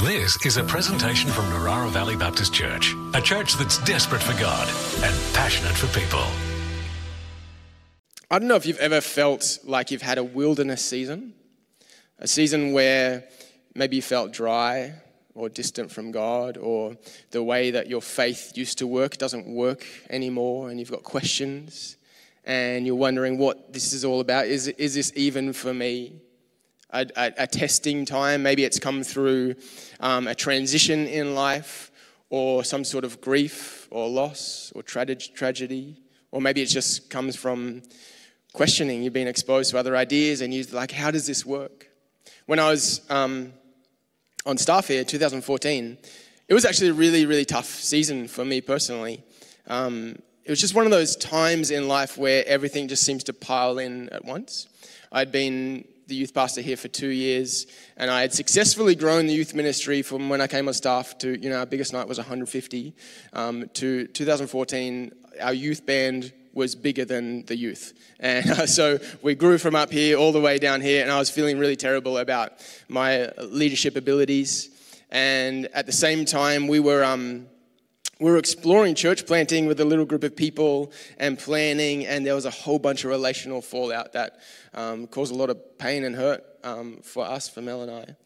This is a presentation from Narara Valley Baptist Church, a church that's desperate for God and passionate for people. I don't know if you've ever felt like you've had a wilderness season, a season where maybe you felt dry or distant from God, or the way that your faith used to work doesn't work anymore, and you've got questions, and you're wondering what this is all about. Is, is this even for me? A, a, a testing time. Maybe it's come through um, a transition in life or some sort of grief or loss or tra- tragedy. Or maybe it just comes from questioning. You've been exposed to other ideas and you're like, how does this work? When I was um, on staff here, 2014, it was actually a really, really tough season for me personally. Um, it was just one of those times in life where everything just seems to pile in at once. I'd been the youth pastor here for two years, and I had successfully grown the youth ministry from when I came on staff to, you know, our biggest night was 150. Um, to 2014, our youth band was bigger than the youth. And uh, so we grew from up here all the way down here, and I was feeling really terrible about my leadership abilities. And at the same time, we were. Um, were exploring church planting with a little group of people and planning, and there was a whole bunch of relational fallout that um, caused a lot of pain and hurt um, for us, for Mel and I.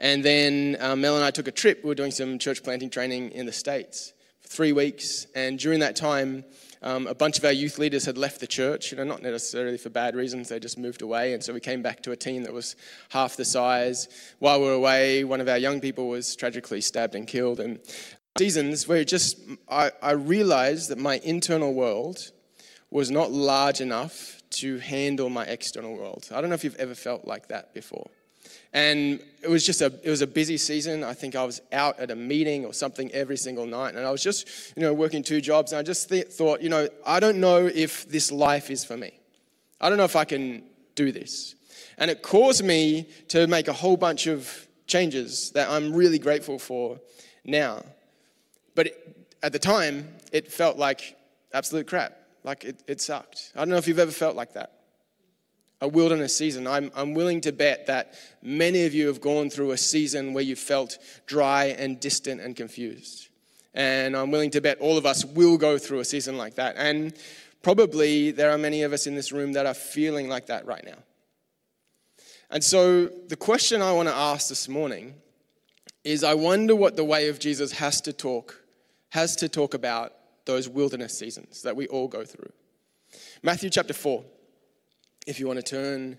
And then uh, Mel and I took a trip. We were doing some church planting training in the States for three weeks, and during that time, um, a bunch of our youth leaders had left the church, you know, not necessarily for bad reasons, they just moved away. And so we came back to a team that was half the size. While we were away, one of our young people was tragically stabbed and killed. And seasons where just I, I realized that my internal world was not large enough to handle my external world. I don't know if you've ever felt like that before. And it was just a it was a busy season. I think I was out at a meeting or something every single night, and I was just you know working two jobs. And I just th- thought, you know, I don't know if this life is for me. I don't know if I can do this. And it caused me to make a whole bunch of changes that I'm really grateful for now. But it, at the time, it felt like absolute crap. Like it, it sucked. I don't know if you've ever felt like that. A wilderness season. I'm, I'm willing to bet that many of you have gone through a season where you felt dry and distant and confused. And I'm willing to bet all of us will go through a season like that. And probably there are many of us in this room that are feeling like that right now. And so the question I want to ask this morning is I wonder what the way of Jesus has to talk has to talk about those wilderness seasons that we all go through. Matthew chapter 4, if you want to turn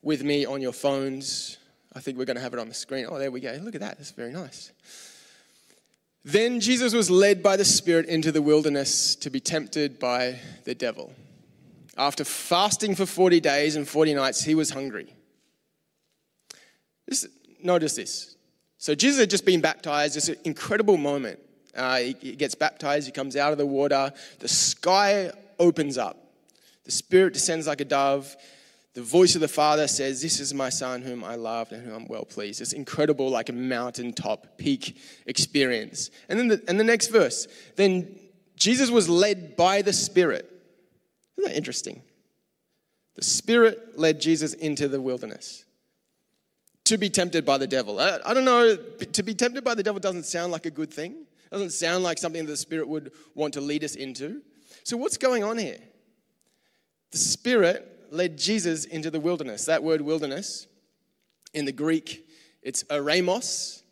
with me on your phones, I think we're going to have it on the screen. Oh, there we go. Look at that. That's very nice. Then Jesus was led by the Spirit into the wilderness to be tempted by the devil. After fasting for 40 days and 40 nights, he was hungry. Just notice this. So, Jesus had just been baptized, this incredible moment. Uh, he, he gets baptized, he comes out of the water, the sky opens up, the Spirit descends like a dove. The voice of the Father says, This is my Son whom I love and whom I'm well pleased. This incredible, like a mountaintop peak experience. And then the, and the next verse, then Jesus was led by the Spirit. Isn't that interesting? The Spirit led Jesus into the wilderness to be tempted by the devil. I, I don't know, to be tempted by the devil doesn't sound like a good thing. Doesn't sound like something that the Spirit would want to lead us into. So, what's going on here? The Spirit led Jesus into the wilderness. That word wilderness in the Greek, it's eremos,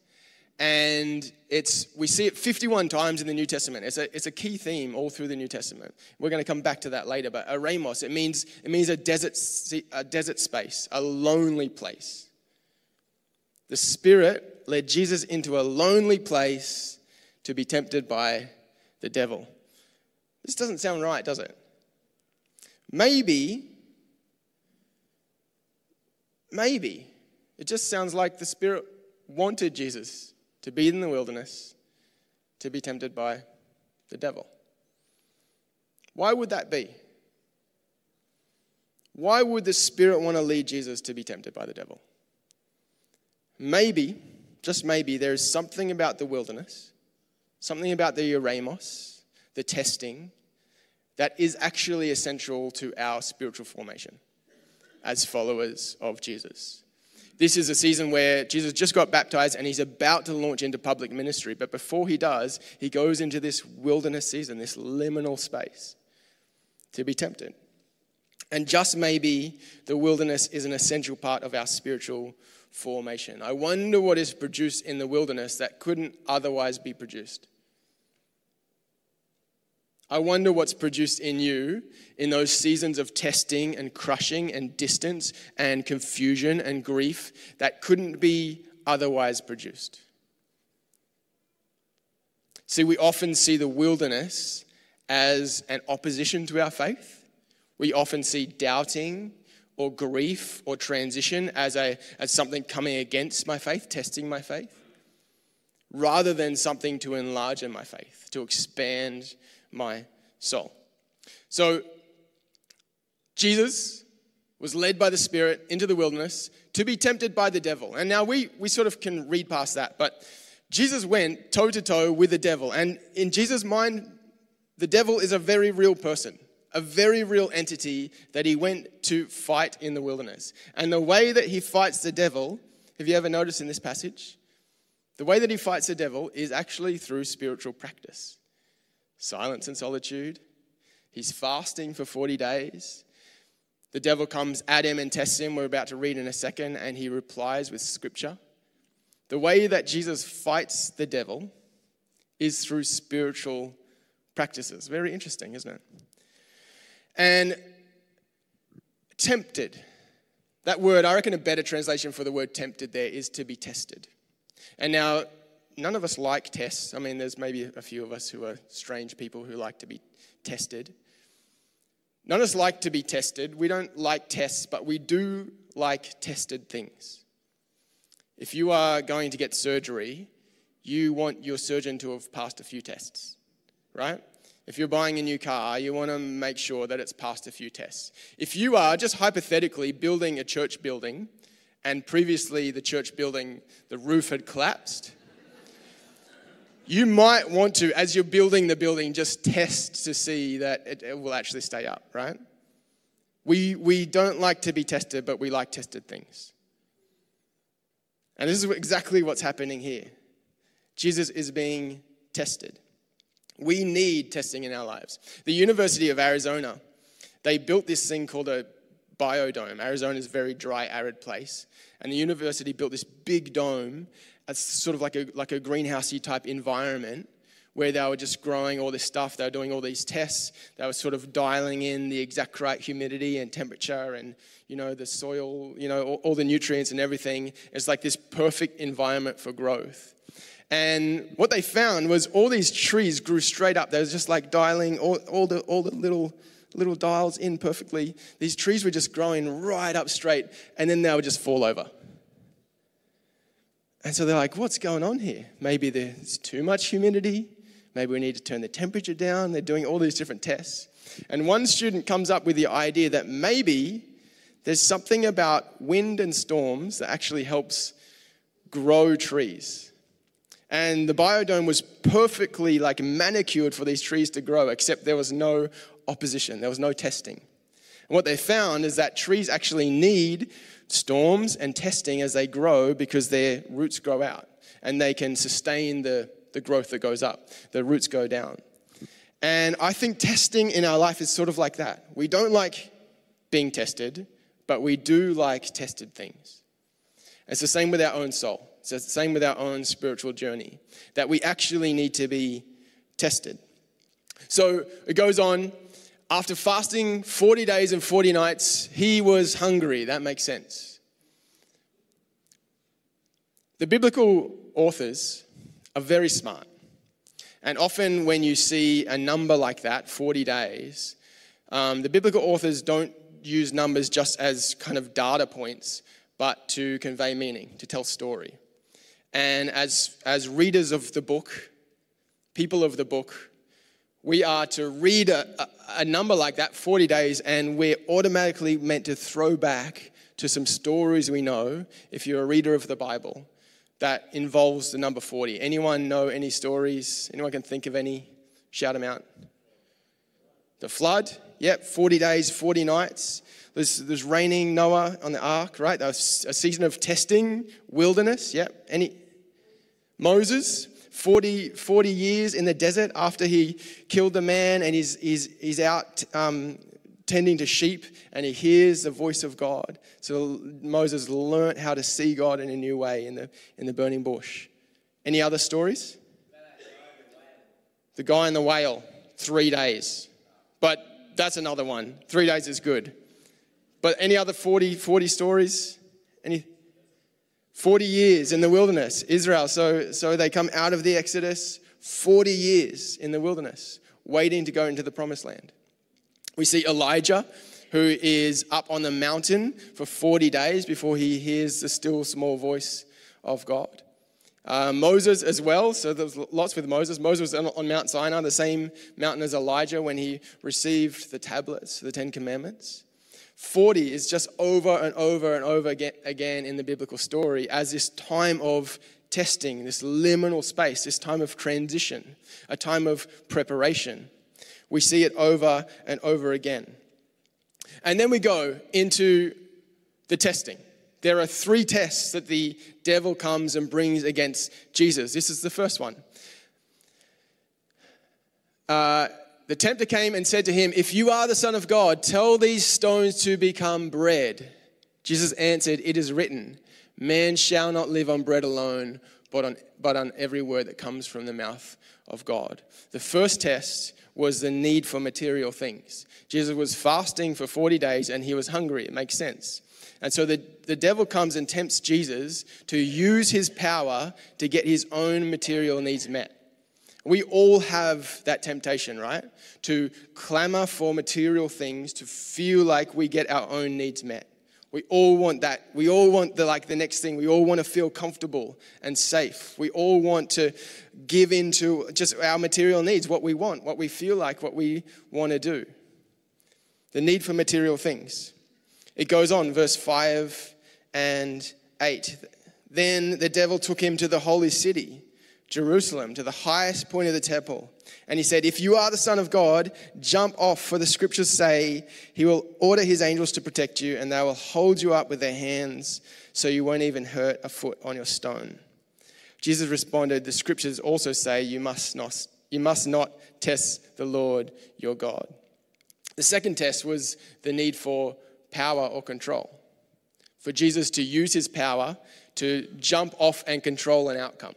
and it's we see it 51 times in the New Testament. It's a, it's a key theme all through the New Testament. We're going to come back to that later, but eremos, it means it means a desert a desert space, a lonely place. The Spirit led Jesus into a lonely place to be tempted by the devil. This doesn't sound right, does it? Maybe, maybe, it just sounds like the Spirit wanted Jesus to be in the wilderness to be tempted by the devil. Why would that be? Why would the Spirit want to lead Jesus to be tempted by the devil? Maybe, just maybe, there is something about the wilderness something about the eremos, the testing, that is actually essential to our spiritual formation as followers of Jesus. This is a season where Jesus just got baptized and he's about to launch into public ministry. But before he does, he goes into this wilderness season, this liminal space to be tempted. And just maybe the wilderness is an essential part of our spiritual formation. I wonder what is produced in the wilderness that couldn't otherwise be produced. I wonder what's produced in you in those seasons of testing and crushing and distance and confusion and grief that couldn't be otherwise produced. See, we often see the wilderness as an opposition to our faith. We often see doubting or grief or transition as, a, as something coming against my faith, testing my faith, rather than something to enlarge in my faith, to expand my soul. So, Jesus was led by the Spirit into the wilderness to be tempted by the devil. And now we, we sort of can read past that, but Jesus went toe to toe with the devil. And in Jesus' mind, the devil is a very real person, a very real entity that he went to fight in the wilderness. And the way that he fights the devil, have you ever noticed in this passage? The way that he fights the devil is actually through spiritual practice silence and solitude. He's fasting for 40 days. The devil comes at him and tests him. We're about to read in a second, and he replies with scripture. The way that Jesus fights the devil is through spiritual practices. Very interesting, isn't it? And tempted. That word, I reckon a better translation for the word tempted there is to be tested. And now, none of us like tests. I mean, there's maybe a few of us who are strange people who like to be tested. None of us like to be tested. We don't like tests, but we do like tested things. If you are going to get surgery, you want your surgeon to have passed a few tests, right? If you're buying a new car, you want to make sure that it's passed a few tests. If you are just hypothetically building a church building and previously the church building, the roof had collapsed, you might want to, as you're building the building, just test to see that it, it, will actually stay up, right? We, we don't like to be tested, but we like tested things. And this is exactly what's happening here. Jesus is being tested. We need testing in our lives. The University of Arizona, they built this thing called a biodome. Arizona is a very dry, arid place. And the university built this big dome as sort of like a, like a greenhousey type environment where they were just growing all this stuff. They were doing all these tests. They were sort of dialing in the exact right humidity and temperature and, you know, the soil, you know, all, all the nutrients and everything. It's like this perfect environment for growth. And what they found was all these trees grew straight up. They were just like dialing all, all, the, all the little, little dials in perfectly. These trees were just growing right up straight, and then they would just fall over. And so they're like, what's going on here? Maybe there's too much humidity. Maybe we need to turn the temperature down. They're doing all these different tests. And one student comes up with the idea that maybe there's something about wind and storms that actually helps grow trees. And the biodome was perfectly like manicured for these trees to grow, except there was no opposition, there was no testing. And what they found is that trees actually need storms and testing as they grow because their roots grow out and they can sustain the, the growth that goes up. The roots go down. And I think testing in our life is sort of like that. We don't like being tested, but we do like tested things. It's the same with our own soul. It's the same with our own spiritual journey, that we actually need to be tested. So it goes on after fasting 40 days and 40 nights, he was hungry. That makes sense. The biblical authors are very smart. And often, when you see a number like that, 40 days, um, the biblical authors don't use numbers just as kind of data points, but to convey meaning, to tell story. And as, as readers of the book, people of the book, we are to read a, a, number like that, 40 days, and we're automatically meant to throw back to some stories we know, if you're a reader of the Bible, that involves the number 40. Anyone know any stories? Anyone can think of any? Shout them out. The flood? Yep, 40 days, 40 nights. There's, there's raining, Noah on the ark, right? A season of testing, wilderness. Yep. Any Moses, 40, 40 years in the desert after he killed the man and he's, he's, he's out um, tending to sheep and he hears the voice of God. So Moses learnt how to see God in a new way in the, in the burning bush. Any other stories? The guy in the whale, three days. But that's another one. Three days is good. But any other 40, 40 stories? Any? 40 years in the wilderness, Israel. So, so they come out of the Exodus, 40 years in the wilderness, waiting to go into the promised land. We see Elijah, who is up on the mountain for 40 days before he hears the still small voice of God. Uh, Moses as well, so there's lots with Moses. Moses was on Mount Sinai, the same mountain as Elijah when he received the tablets, the Ten Commandments. 40 is just over and over and over again in the biblical story as this time of testing, this liminal space, this time of transition, a time of preparation. We see it over and over again. And then we go into the testing. There are three tests that the devil comes and brings against Jesus. This is the first one. Uh, the tempter came and said to him, If you are the Son of God, tell these stones to become bread. Jesus answered, It is written, Man shall not live on bread alone, but on, but on every word that comes from the mouth of God. The first test was the need for material things. Jesus was fasting for 40 days and he was hungry. It makes sense. And so the, the devil comes and tempts Jesus to use his power to get his own material needs met. We all have that temptation, right? To clamor for material things, to feel like we get our own needs met. We all want that. We all want the like the next thing. We all want to feel comfortable and safe. We all want to give into just our material needs, what we want, what we feel like, what we want to do. The need for material things. It goes on, verse 5 and 8. Then the devil took him to the holy city Jerusalem to the highest point of the temple. And he said, If you are the Son of God, jump off, for the scriptures say he will order his angels to protect you, and they will hold you up with their hands so you won't even hurt a foot on your stone. Jesus responded, The scriptures also say you must not, you must not test the Lord your God. The second test was the need for power or control. For Jesus to use his power to jump off and control an outcome.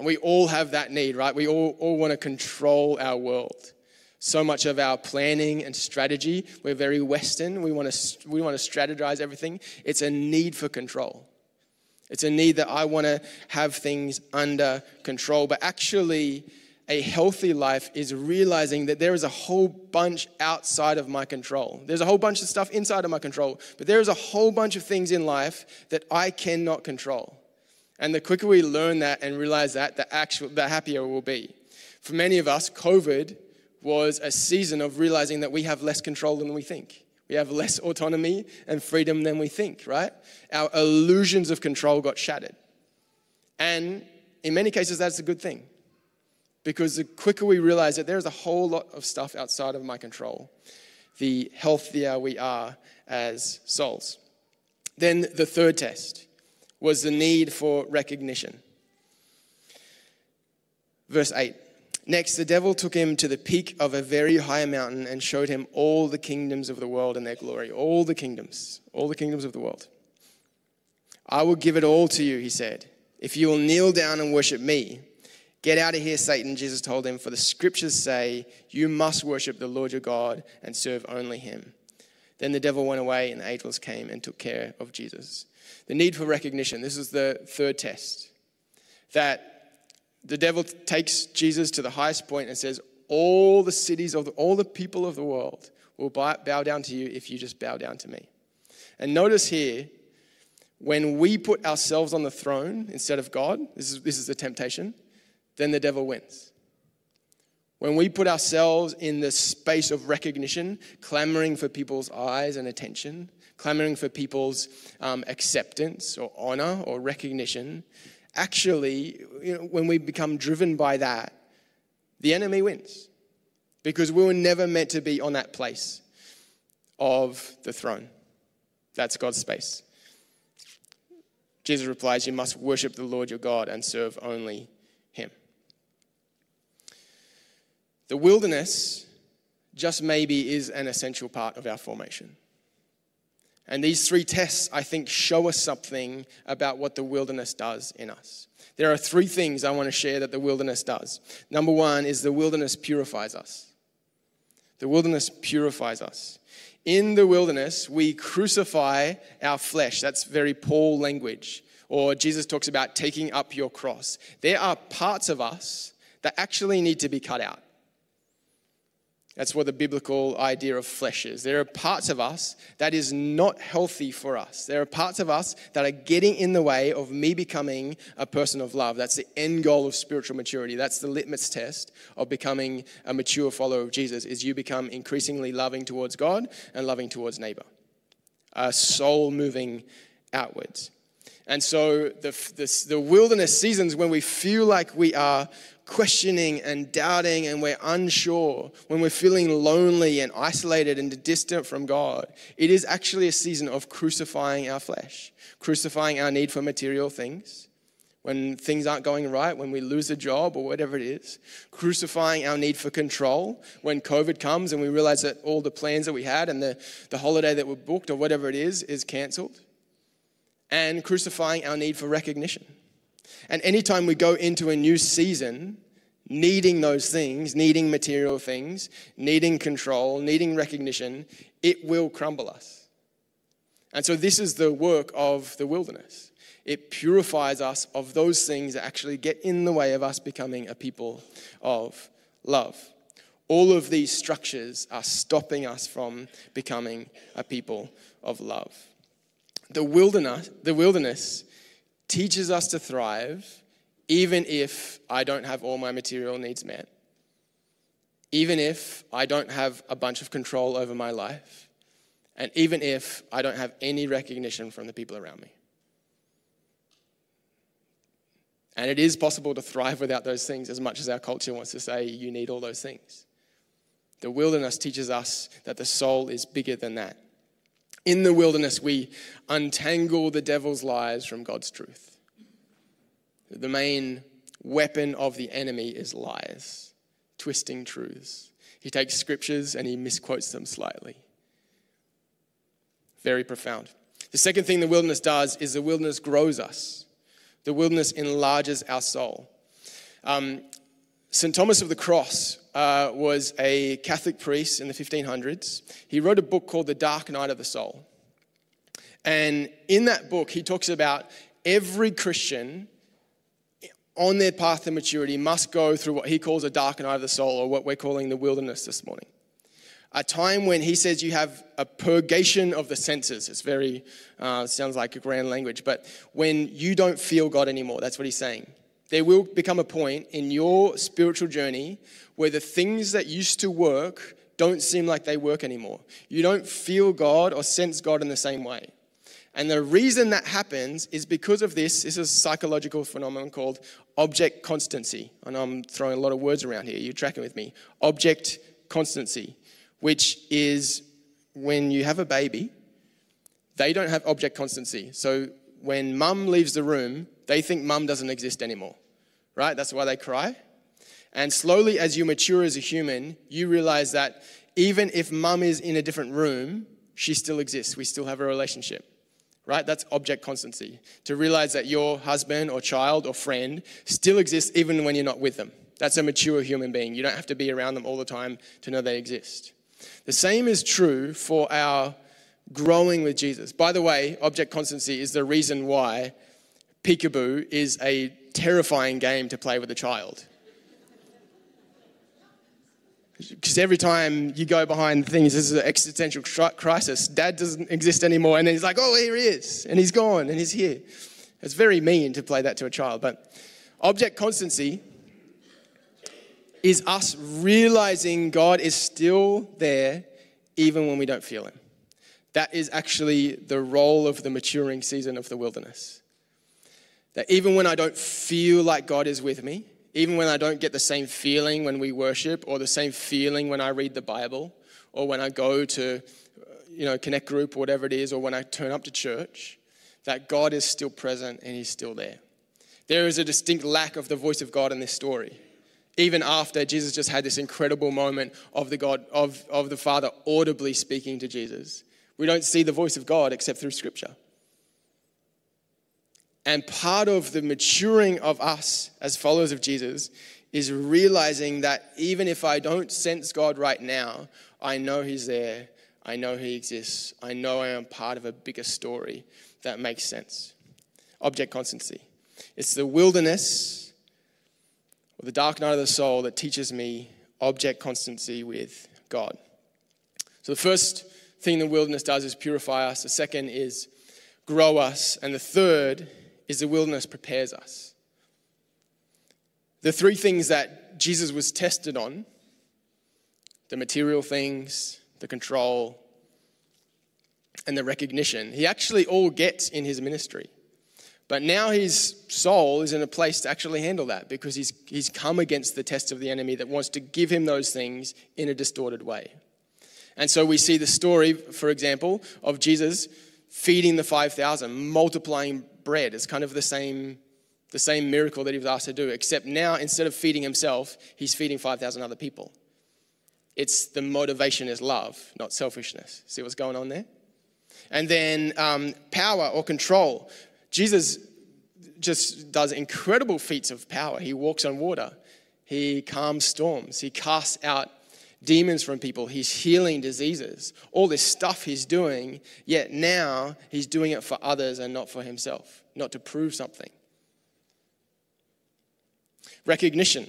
And we all have that need, right? We all, all want to control our world. So much of our planning and strategy, we're very Western. We want to, we want to strategize everything. It's a need for control. It's a need that I want to have things under control. But actually, a healthy life is realizing that there is a whole bunch outside of my control. There's a whole bunch of stuff inside of my control, but there is a whole bunch of things in life that I cannot control. And the quicker we learn that and realize that, the, actual, the happier we'll be. For many of us, COVID was a season of realizing that we have less control than we think. We have less autonomy and freedom than we think, right? Our illusions of control got shattered. And in many cases, that's a good thing. Because the quicker we realize that there's a whole lot of stuff outside of my control, the healthier we are as souls. Then the third test was the need for recognition. Verse 8 Next, the devil took him to the peak of a very high mountain and showed him all the kingdoms of the world and their glory. All the kingdoms, all the kingdoms of the world. I will give it all to you, he said, if you will kneel down and worship me. Get out of here, Satan, Jesus told him, for the scriptures say you must worship the Lord your God and serve only him. Then the devil went away, and the angels came and took care of Jesus. The need for recognition. This is the third test. That the devil takes Jesus to the highest point and says, All the cities of the, all the people of the world will bow down to you if you just bow down to me. And notice here, when we put ourselves on the throne instead of God, this is, this is the temptation, then the devil wins. When we put ourselves in the space of recognition, clamoring for people's eyes and attention, clamoring for people's um, acceptance or honor or recognition, actually, you know, when we become driven by that, the enemy wins. because we were never meant to be on that place of the throne. That's God's space. Jesus replies, You must worship the Lord your God and serve only him. The wilderness just maybe is an essential part of our formation. And these three tests, I think, show us something about what the wilderness does in us. There are three things I want to share that the wilderness does. Number one is the wilderness purifies us. The wilderness purifies us. In the wilderness, we crucify our flesh. That's very Paul language. Or Jesus talks about taking up your cross. There are parts of us that actually need to be cut out. That's what the biblical idea of flesh is. There are parts of us that is not healthy for us. There are parts of us that are getting in the way of me becoming a person of love. That's the end goal of spiritual maturity. That's the litmus test of becoming a mature follower of Jesus is you become increasingly loving towards God and loving towards neighbor. A soul moving outwards. And so the, the, the wilderness seasons when we feel like we are questioning and doubting and we're unsure, when we're feeling lonely and isolated and distant from God, it is actually a season of crucifying our flesh, crucifying our need for material things. When things aren't going right, when we lose a job or whatever it is, crucifying our need for control. When COVID comes and we realize that all the plans that we had and the, the holiday that we booked or whatever it is is cancelled. And crucifying our need for recognition and anytime we go into a new season, needing those things, needing material things, needing control, needing recognition, it will crumble us. And so, this is the work of the wilderness. It purifies us of those things that actually get in the way of us becoming a people of love. All of these structures are stopping us from becoming a people of love. The wilderness, the wilderness teaches us to thrive even if I don't have all my material needs met, even if I don't have a bunch of control over my life, and even if I don't have any recognition from the people around me. And it is possible to thrive without those things as much as our culture wants to say you need all those things. The wilderness teaches us that the soul is bigger than that. In the wilderness, we untangle the devil's lies from God's truth. The main weapon of the enemy is lies, twisting truths. He takes scriptures and he misquotes them slightly. Very profound. The second thing the wilderness does is the wilderness grows us. The wilderness enlarges our soul. Um, St. Thomas of the Cross uh, was a Catholic priest in the 1500s. He wrote a book called The Dark Night of the Soul. And in that book, he talks about every Christian on their path to maturity must go through what he calls a dark night of the soul, or what we're calling the wilderness this morning. A time when he says you have a purgation of the senses. It's very, uh, sounds like a grand language, but when you don't feel God anymore, that's what he's saying. There will become a point in your spiritual journey where the things that used to work don't seem like they work anymore. You don't feel God or sense God in the same way. And the reason that happens is because of this. This is a psychological phenomenon called object constancy. I know I'm throwing a lot of words around here. You're tracking with me. Object constancy, which is when you have a baby, they don't have object constancy. So when mum leaves the room, they think mum doesn't exist anymore, right? That's why they cry. And slowly, as you mature as a human, you realize that even if mum is in a different room, she still exists. We still have a relationship, right? That's object constancy. To realize that your husband or child or friend still exists even when you're not with them. That's a mature human being. You don't have to be around them all the time to know they exist. The same is true for our growing with Jesus. By the way, object constancy is the reason why peekaboo is a terrifying game to play with a child. Because every time you go behind things, this is an existential crisis. Dad doesn't exist anymore, and then he's like, oh, here he is, and he's gone, and he's here. It's very mean to play that to a child, but object constancy is us realizing God is still there even when we don't feel Him. That is actually the role of the maturing season of the wilderness. That even when I don't feel like God is with me, even when I don't get the same feeling when we worship or the same feeling when I read the Bible or when I go to, uh, you know, connect group or whatever it is, or when I turn up to church, that God is still present and He's still there. There is a distinct lack of the voice of God in this story. Even after Jesus just had this incredible moment of the God of, of the Father audibly speaking to Jesus. We don't see the voice of God except through Scripture. And part of the maturing of us as followers of Jesus is realizing that even if I don't sense God right now, I know He's there. I know He exists. I know I am part of a bigger story that makes sense. Object constancy. It's the wilderness or the dark night of the soul that teaches me object constancy with God. So the first thing the wilderness does is purify us, the second is grow us, and the third is the wilderness prepares us. The three things that Jesus was tested on the material things, the control, and the recognition he actually all gets in his ministry. But now his soul is in a place to actually handle that because he's, he's come against the test of the enemy that wants to give him those things in a distorted way. And so we see the story, for example, of Jesus feeding the 5,000, multiplying bread. It's kind of the same, the same miracle that he was asked to do, except now instead of feeding himself, he's feeding 5,000 other people. It's the motivation is love, not selfishness. See what's going on there? And then um, power or control. Jesus just does incredible feats of power. He walks on water, he calms storms, he casts out demons from people, he's healing diseases, all this stuff he's doing, yet now he's doing it for others and not for himself, not to prove something. Recognition.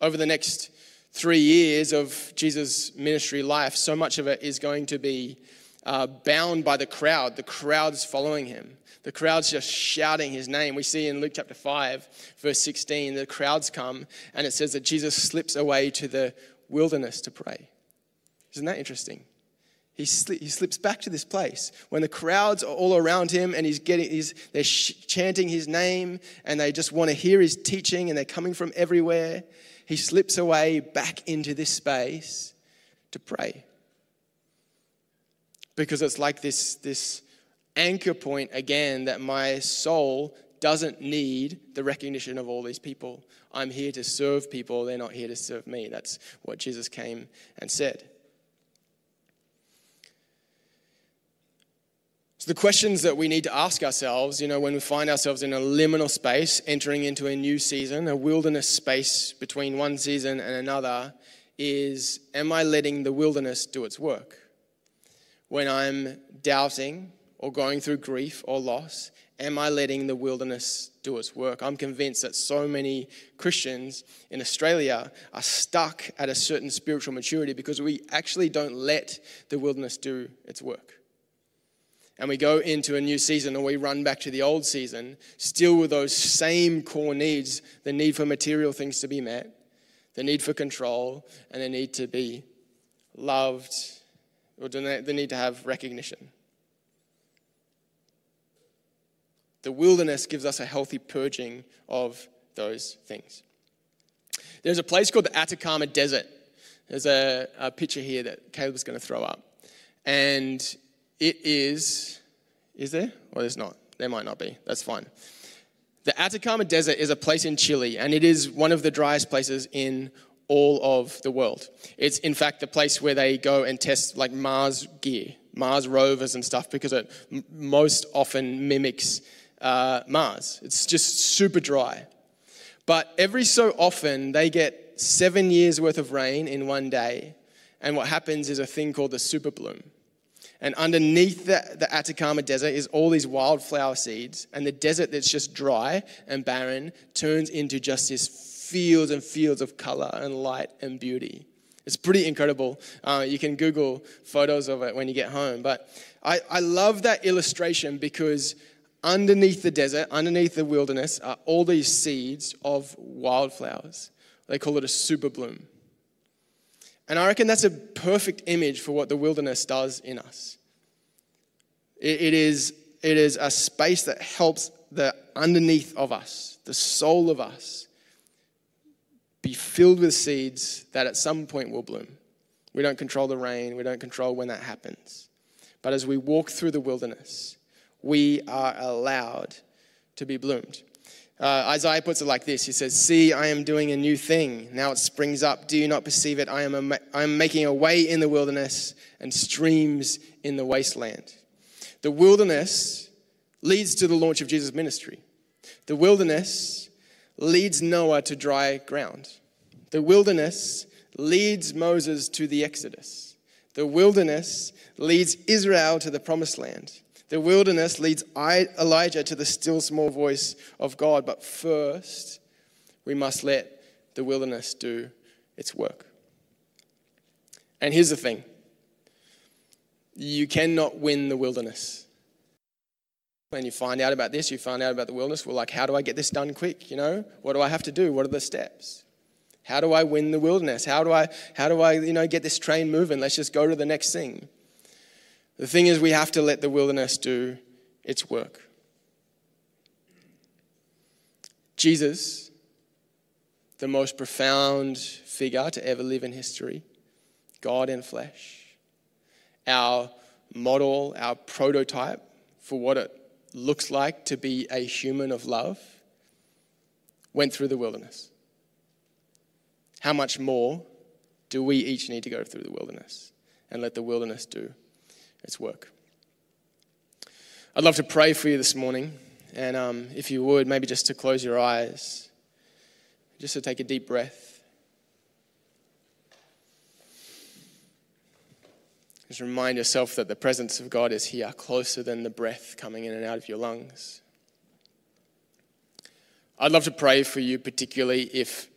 Over the next three years of Jesus' ministry life, so much of it is going to be uh, bound by the crowd. The crowd's following him. The crowd's just shouting his name. We see in Luke chapter 5, verse 16, the crowds come and it says that Jesus slips away to the wilderness to pray. Isn't that interesting? He, sli- he slips back to this place when the crowds are all around him and he's getting, he's, they're sh- chanting his name and they just want to hear his teaching and they're coming from everywhere. He slips away back into this space to pray. Because it's like this, this anchor point again that my soul doesn't need the recognition of all these people. I'm here to serve people, they're not here to serve me. That's what Jesus came and said. So, the questions that we need to ask ourselves, you know, when we find ourselves in a liminal space, entering into a new season, a wilderness space between one season and another, is Am I letting the wilderness do its work? When I'm doubting or going through grief or loss, am I letting the wilderness do its work? I'm convinced that so many Christians in Australia are stuck at a certain spiritual maturity because we actually don't let the wilderness do its work. And we go into a new season or we run back to the old season, still with those same core needs the need for material things to be met, the need for control, and the need to be loved, or the need to have recognition. The wilderness gives us a healthy purging of those things. There's a place called the Atacama Desert. There's a, a picture here that Caleb's going to throw up. And it is, is there? Or there's not? There might not be. That's fine. The Atacama Desert is a place in Chile, and it is one of the driest places in all of the world. It's, in fact, the place where they go and test like Mars gear, Mars rovers and stuff, because it m- most often mimics uh, Mars. It's just super dry. But every so often, they get seven years worth of rain in one day. And what happens is a thing called the super bloom. And underneath the, the Atacama Desert is all these wildflower seeds. And the desert that's just dry and barren turns into just this fields and fields of color and light and beauty. It's pretty incredible. Uh, you can Google photos of it when you get home. But I, I love that illustration because underneath the desert, underneath the wilderness, are all these seeds of wildflowers. They call it a super bloom. And I reckon that's a perfect image for what the wilderness does in us. it, is, it is a space that helps the underneath of us, the soul of us, be filled with seeds that at some point will bloom. We don't control the rain, we don't control when that happens. But as we walk through the wilderness, we are allowed to be bloomed. Uh, Isaiah puts it like this He says, See, I am doing a new thing. Now it springs up. Do you not perceive it? I am, a, I am making a way in the wilderness and streams in the wasteland. The wilderness leads to the launch of Jesus' ministry. The wilderness leads Noah to dry ground. The wilderness leads Moses to the Exodus. The wilderness leads Israel to the promised land. The wilderness leads Elijah to the still small voice of God. But first, we must let the wilderness do its work. And here's the thing you cannot win the wilderness. When you find out about this, you find out about the wilderness, well, like, how do I get this done quick? You know, what do I have to do? What are the steps? How do I win the wilderness? How do I, how do I, you know, get this train moving? Let's just go to the next thing. The thing is, we have to let the wilderness do its work. Jesus, the most profound figure to ever live in history, God in flesh, our model, our prototype for what it looks like to be a human of love, went through the wilderness how much more do we each need to go through the wilderness and let the wilderness do its work? I'd love to pray for you this morning. And um, if you would, maybe just to close your eyes, just to take a deep breath. Just remind yourself that the presence of God is here, closer than the breath coming in and out of your lungs. I'd love to pray for you, particularly if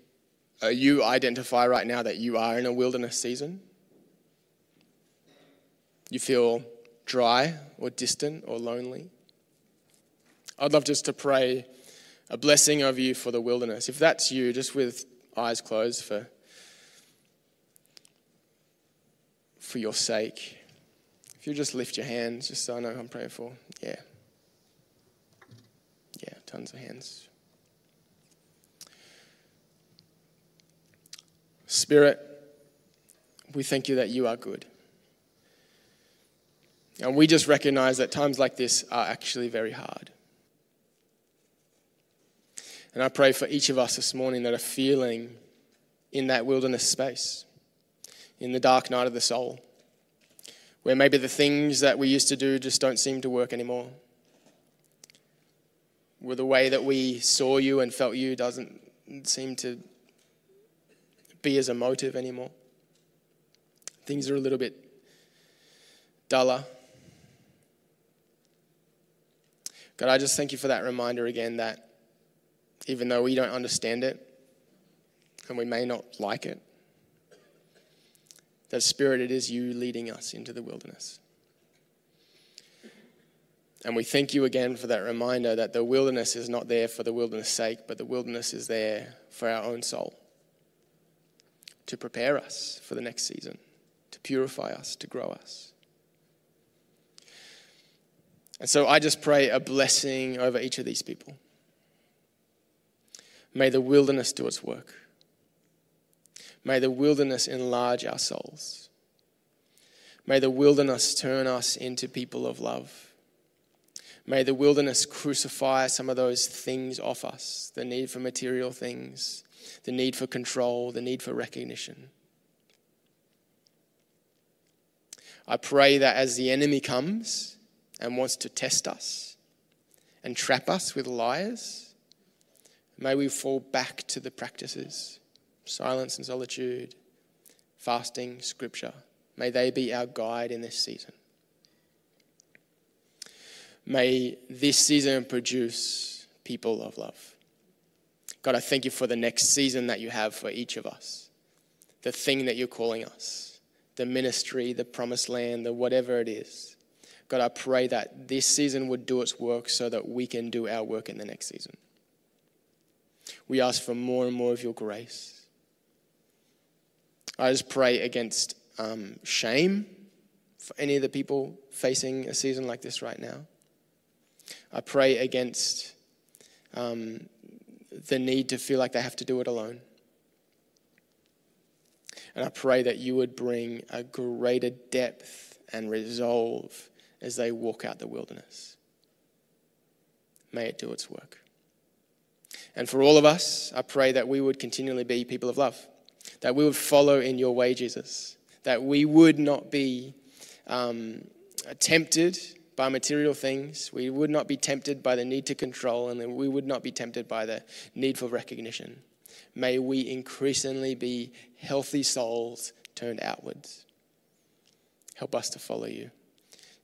uh, you identify right now that you are in a wilderness season? You feel dry or distant or lonely? I'd love just to pray a blessing over you for the wilderness. If that's you, just with eyes closed for, for your sake. If you just lift your hands, just so I know who I'm praying for. Yeah. Yeah, tons of hands. Spirit, we thank you that you are good. And we just recognize that times like this are actually very hard. And I pray for each of us this morning that are feeling in that wilderness space, in the dark night of the soul, where maybe the things that we used to do just don't seem to work anymore, where the way that we saw you and felt you doesn't seem to be as emotive anymore. Things are a little bit duller. God, I just thank you for that reminder again that even though we don't understand it and we may not like it, that Spirit, it is you leading us into the wilderness. And we thank you again for that reminder that the wilderness is not there for the wilderness' sake, but the wilderness is there for our own soul to prepare us for the next season, to purify us, to grow us. And so I just pray a blessing over each of these people. May the wilderness do its work. May the wilderness enlarge our souls. May the wilderness turn us into people of love. May the wilderness crucify some of those things off us the need for material things, the need for control, the need for recognition. I pray that as the enemy comes and wants to test us and trap us with lies, may we fall back to the practices silence and solitude, fasting, scripture. May they be our guide in this season. May this season produce people of love. God, I thank you for the next season that you have for each of us, the thing that you're calling us, the ministry, the promised land, the whatever it is. God, I pray that this season would do its work so that we can do our work in the next season. We ask for more and more of your grace. I just pray against um, shame for any of the people facing a season like this right now. I pray against um, the need to feel like they have to do it alone. And I pray that you would bring a greater depth and resolve as they walk out the wilderness. May it do its work. And for all of us, I pray that we would continually be people of love, that we would follow in your way, Jesus, that we would not be um, tempted by material things, we would not be tempted by the need to control, and we would not be tempted by the need for recognition. May we increasingly be healthy souls turned outwards. Help us to follow you.